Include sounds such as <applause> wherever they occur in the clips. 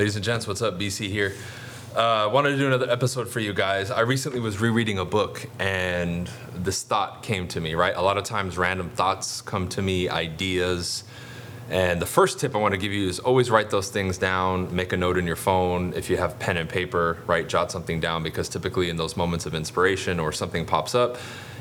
Ladies and gents, what's up? BC here. I uh, wanted to do another episode for you guys. I recently was rereading a book and this thought came to me, right? A lot of times random thoughts come to me, ideas. And the first tip I want to give you is always write those things down, make a note in your phone. If you have pen and paper, write, jot something down because typically in those moments of inspiration or something pops up,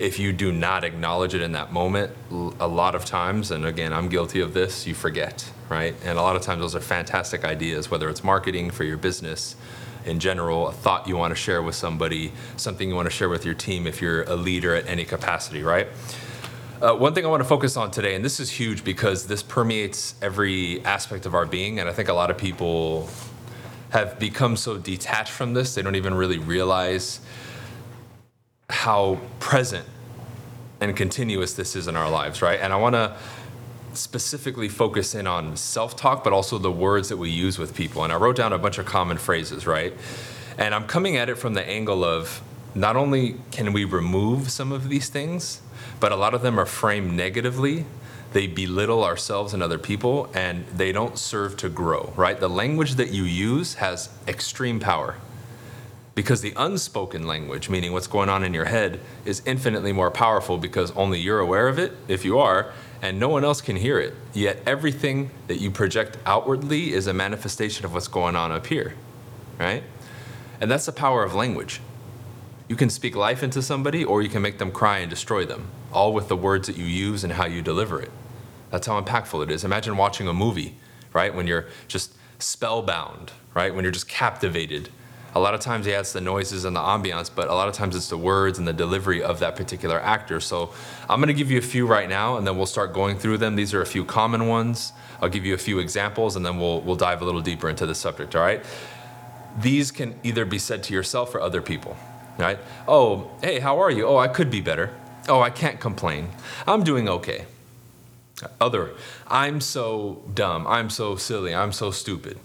if you do not acknowledge it in that moment, a lot of times, and again, I'm guilty of this, you forget, right? And a lot of times those are fantastic ideas, whether it's marketing for your business in general, a thought you want to share with somebody, something you want to share with your team if you're a leader at any capacity, right? Uh, one thing I want to focus on today, and this is huge because this permeates every aspect of our being, and I think a lot of people have become so detached from this, they don't even really realize how present and continuous this is in our lives, right? And I want to specifically focus in on self talk, but also the words that we use with people. And I wrote down a bunch of common phrases, right? And I'm coming at it from the angle of not only can we remove some of these things, but a lot of them are framed negatively. They belittle ourselves and other people, and they don't serve to grow, right? The language that you use has extreme power because the unspoken language, meaning what's going on in your head, is infinitely more powerful because only you're aware of it, if you are, and no one else can hear it. Yet everything that you project outwardly is a manifestation of what's going on up here, right? And that's the power of language. You can speak life into somebody or you can make them cry and destroy them, all with the words that you use and how you deliver it. That's how impactful it is. Imagine watching a movie, right? When you're just spellbound, right? When you're just captivated a lot of times, yeah, it's the noises and the ambiance, but a lot of times it's the words and the delivery of that particular actor. So I'm going to give you a few right now, and then we'll start going through them. These are a few common ones. I'll give you a few examples, and then we'll we'll dive a little deeper into the subject. All right. These can either be said to yourself or other people. Right? Oh, hey, how are you? Oh, I could be better. Oh, I can't complain. I'm doing okay. Other, I'm so dumb. I'm so silly. I'm so stupid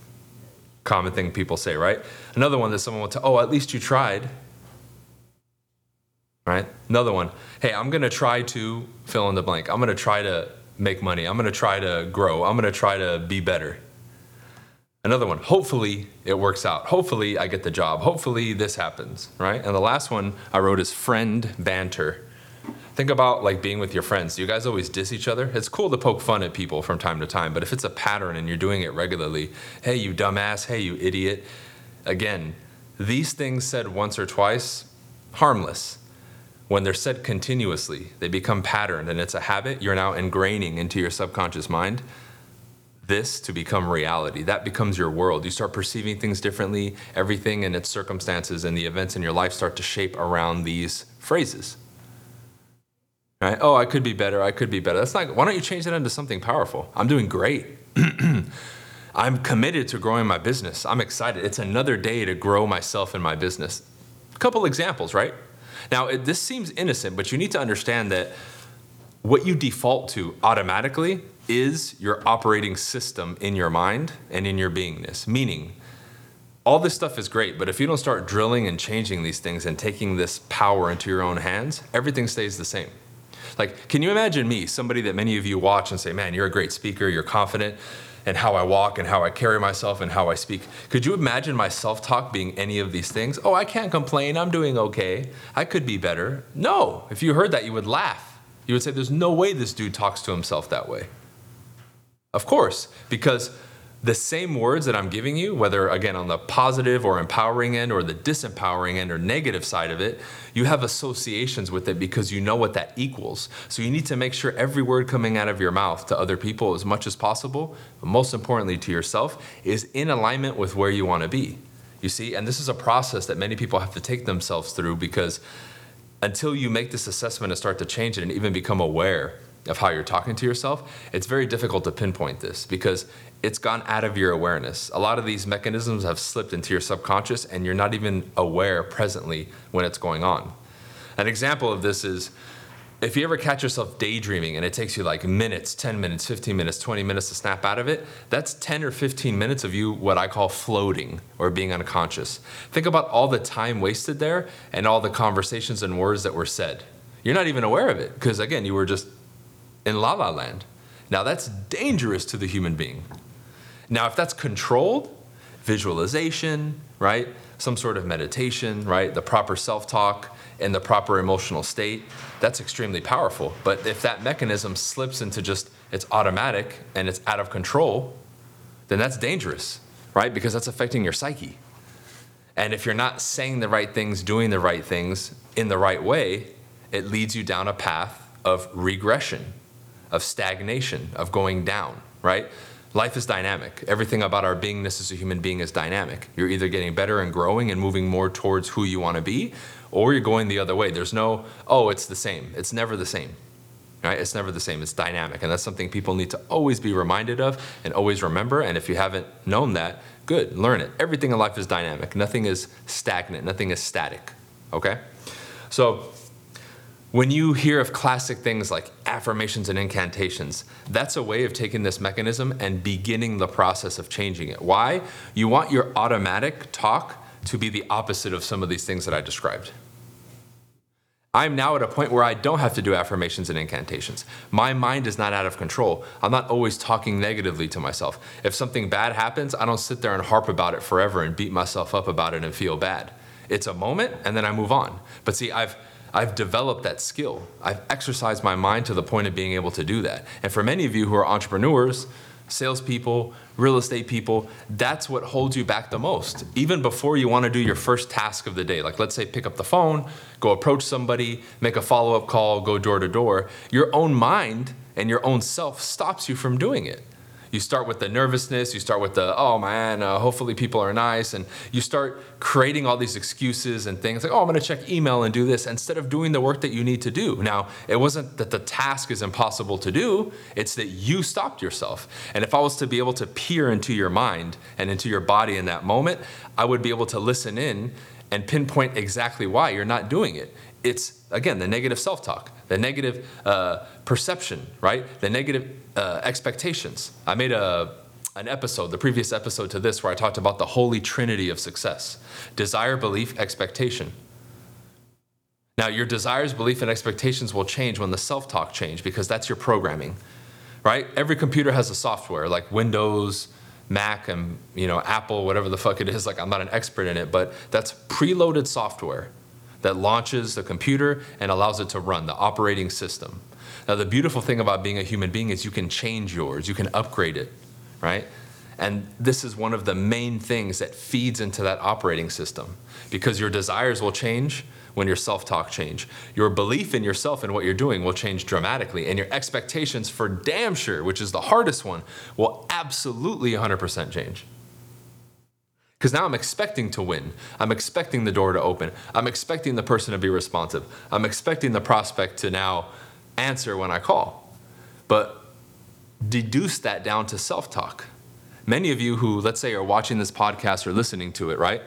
common thing people say, right? Another one that someone will tell, oh, at least you tried. Right? Another one, hey, I'm gonna try to fill in the blank. I'm gonna try to make money. I'm gonna try to grow. I'm gonna try to be better. Another one, hopefully it works out. Hopefully I get the job. Hopefully this happens, right? And the last one I wrote is friend banter. Think about like being with your friends. You guys always diss each other? It's cool to poke fun at people from time to time, but if it's a pattern and you're doing it regularly, hey, you dumbass, hey, you idiot. Again, these things said once or twice, harmless. When they're said continuously, they become patterned and it's a habit you're now ingraining into your subconscious mind. This to become reality. That becomes your world. You start perceiving things differently. Everything and its circumstances and the events in your life start to shape around these phrases. Right? Oh, I could be better. I could be better. That's not. Why don't you change that into something powerful? I'm doing great. <clears throat> I'm committed to growing my business. I'm excited. It's another day to grow myself and my business. A couple examples, right? Now, it, this seems innocent, but you need to understand that what you default to automatically is your operating system in your mind and in your beingness. Meaning, all this stuff is great, but if you don't start drilling and changing these things and taking this power into your own hands, everything stays the same. Like, can you imagine me, somebody that many of you watch and say, man, you're a great speaker, you're confident, and how I walk and how I carry myself and how I speak. Could you imagine my self talk being any of these things? Oh, I can't complain. I'm doing okay. I could be better. No. If you heard that, you would laugh. You would say, there's no way this dude talks to himself that way. Of course, because the same words that I'm giving you, whether again on the positive or empowering end or the disempowering end or negative side of it, you have associations with it because you know what that equals. So you need to make sure every word coming out of your mouth to other people as much as possible, but most importantly to yourself, is in alignment with where you want to be. You see, and this is a process that many people have to take themselves through because until you make this assessment and start to change it and even become aware of how you're talking to yourself, it's very difficult to pinpoint this because it's gone out of your awareness. A lot of these mechanisms have slipped into your subconscious and you're not even aware presently when it's going on. An example of this is if you ever catch yourself daydreaming and it takes you like minutes, 10 minutes, 15 minutes, 20 minutes to snap out of it, that's 10 or 15 minutes of you what I call floating or being unconscious. Think about all the time wasted there and all the conversations and words that were said. You're not even aware of it because, again, you were just in la la land. Now, that's dangerous to the human being. Now, if that's controlled, visualization, right? Some sort of meditation, right? The proper self talk and the proper emotional state. That's extremely powerful. But if that mechanism slips into just it's automatic and it's out of control, then that's dangerous, right? Because that's affecting your psyche. And if you're not saying the right things, doing the right things in the right way, it leads you down a path of regression, of stagnation, of going down, right? Life is dynamic. Everything about our beingness as a human being is dynamic. You're either getting better and growing and moving more towards who you want to be, or you're going the other way. There's no, oh, it's the same. It's never the same. Right? It's never the same. It's dynamic. And that's something people need to always be reminded of and always remember. And if you haven't known that, good, learn it. Everything in life is dynamic. Nothing is stagnant. Nothing is static. Okay? So when you hear of classic things like affirmations and incantations, that's a way of taking this mechanism and beginning the process of changing it. Why? You want your automatic talk to be the opposite of some of these things that I described. I'm now at a point where I don't have to do affirmations and incantations. My mind is not out of control. I'm not always talking negatively to myself. If something bad happens, I don't sit there and harp about it forever and beat myself up about it and feel bad. It's a moment and then I move on. But see, I've I've developed that skill. I've exercised my mind to the point of being able to do that. And for many of you who are entrepreneurs, salespeople, real estate people, that's what holds you back the most. Even before you want to do your first task of the day, like let's say pick up the phone, go approach somebody, make a follow up call, go door to door, your own mind and your own self stops you from doing it you start with the nervousness, you start with the, oh man, uh, hopefully people are nice, and you start creating all these excuses and things like, oh, I'm gonna check email and do this instead of doing the work that you need to do. Now, it wasn't that the task is impossible to do, it's that you stopped yourself. And if I was to be able to peer into your mind and into your body in that moment, I would be able to listen in and pinpoint exactly why you're not doing it. It's, again, the negative self talk, the negative uh, perception, right? The negative uh, expectations. I made a an episode, the previous episode to this, where I talked about the holy trinity of success desire, belief, expectation. Now, your desires, belief, and expectations will change when the self talk change because that's your programming, right? Every computer has a software like Windows, Mac, and you know Apple, whatever the fuck it is. Like I'm not an expert in it, but that's preloaded software that launches the computer and allows it to run the operating system. Now, the beautiful thing about being a human being is you can change yours, you can upgrade it, right? And this is one of the main things that feeds into that operating system because your desires will change when your self talk change. Your belief in yourself and what you're doing will change dramatically, and your expectations for damn sure, which is the hardest one, will absolutely 100% change. Because now I'm expecting to win. I'm expecting the door to open. I'm expecting the person to be responsive. I'm expecting the prospect to now answer when I call. But deduce that down to self talk. Many of you who, let's say, are watching this podcast or listening to it, right,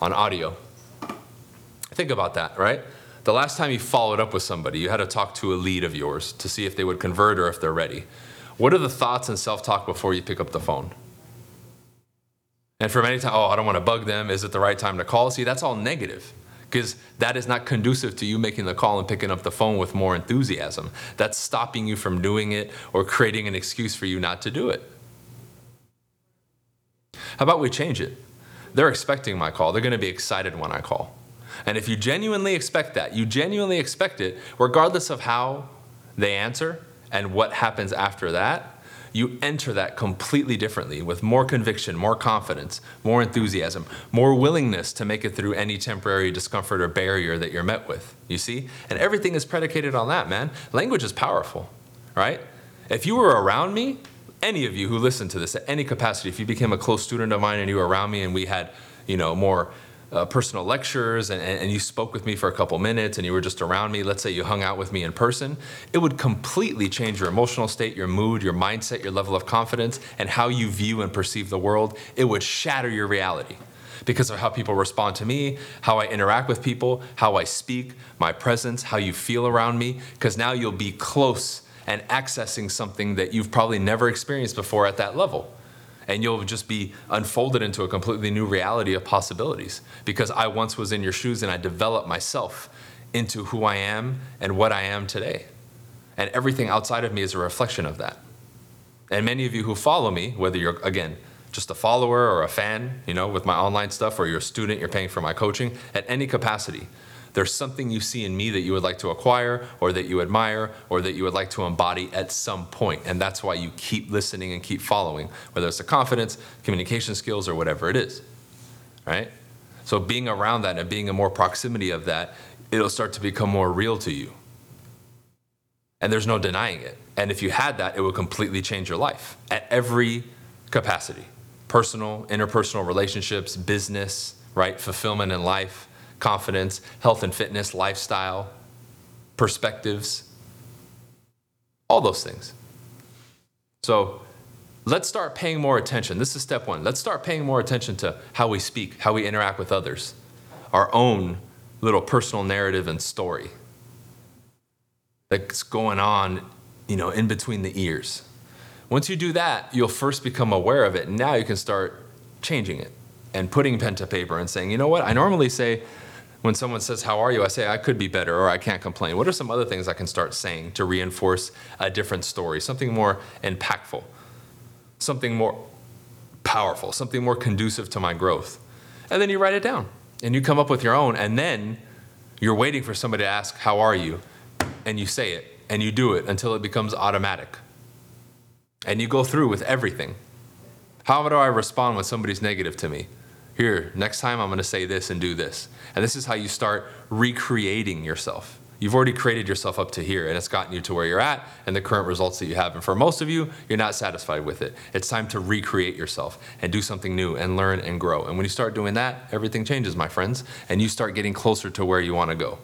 on audio, think about that, right? The last time you followed up with somebody, you had to talk to a lead of yours to see if they would convert or if they're ready. What are the thoughts and self talk before you pick up the phone? And for many times, oh, I don't want to bug them. Is it the right time to call? See, that's all negative because that is not conducive to you making the call and picking up the phone with more enthusiasm. That's stopping you from doing it or creating an excuse for you not to do it. How about we change it? They're expecting my call. They're going to be excited when I call. And if you genuinely expect that, you genuinely expect it, regardless of how they answer and what happens after that, you enter that completely differently with more conviction, more confidence, more enthusiasm, more willingness to make it through any temporary discomfort or barrier that you're met with. You see? And everything is predicated on that, man. Language is powerful, right? If you were around me, any of you who listen to this at any capacity, if you became a close student of mine and you were around me and we had, you know, more uh, personal lectures and, and you spoke with me for a couple minutes and you were just around me, let's say you hung out with me in person, it would completely change your emotional state, your mood, your mindset, your level of confidence, and how you view and perceive the world. It would shatter your reality because of how people respond to me, how I interact with people, how I speak, my presence, how you feel around me, because now you'll be close and accessing something that you've probably never experienced before at that level and you'll just be unfolded into a completely new reality of possibilities because I once was in your shoes and I developed myself into who I am and what I am today. And everything outside of me is a reflection of that. And many of you who follow me, whether you're, again, just a follower or a fan, you know, with my online stuff, or you're a student, you're paying for my coaching, at any capacity, there's something you see in me that you would like to acquire, or that you admire, or that you would like to embody at some point. And that's why you keep listening and keep following, whether it's the confidence, communication skills, or whatever it is. Right? So being around that and being in more proximity of that, it'll start to become more real to you. And there's no denying it. And if you had that, it would completely change your life at every capacity personal, interpersonal relationships, business, right? Fulfillment in life, confidence, health and fitness, lifestyle, perspectives, all those things. So let's start paying more attention. This is step one. Let's start paying more attention to how we speak, how we interact with others, our own little personal narrative and story that's going on, you know, in between the ears. Once you do that, you'll first become aware of it. And now you can start changing it and putting pen to paper and saying, you know what, I normally say, when someone says, How are you? I say, I could be better or I can't complain. What are some other things I can start saying to reinforce a different story, something more impactful, something more powerful, something more conducive to my growth? And then you write it down and you come up with your own. And then you're waiting for somebody to ask, How are you? And you say it and you do it until it becomes automatic. And you go through with everything. How do I respond when somebody's negative to me? Here, next time I'm going to say this and do this. And this is how you start recreating yourself. You've already created yourself up to here, and it's gotten you to where you're at and the current results that you have. And for most of you, you're not satisfied with it. It's time to recreate yourself and do something new and learn and grow. And when you start doing that, everything changes, my friends, and you start getting closer to where you want to go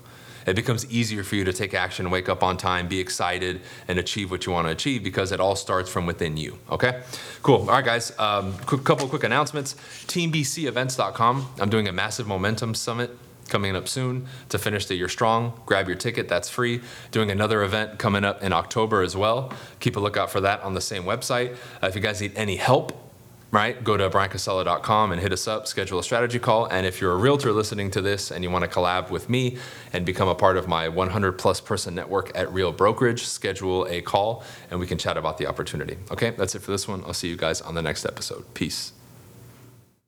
it becomes easier for you to take action, wake up on time, be excited, and achieve what you want to achieve because it all starts from within you. Okay? Cool. All right, guys. Um, couple quick announcements. TeamBCEvents.com. I'm doing a massive momentum summit coming up soon to finish the year strong. Grab your ticket, that's free. Doing another event coming up in October as well. Keep a lookout for that on the same website. Uh, if you guys need any help right? Go to bryancasella.com and hit us up, schedule a strategy call. And if you're a realtor listening to this and you want to collab with me and become a part of my 100 plus person network at Real Brokerage, schedule a call and we can chat about the opportunity. Okay, that's it for this one. I'll see you guys on the next episode. Peace.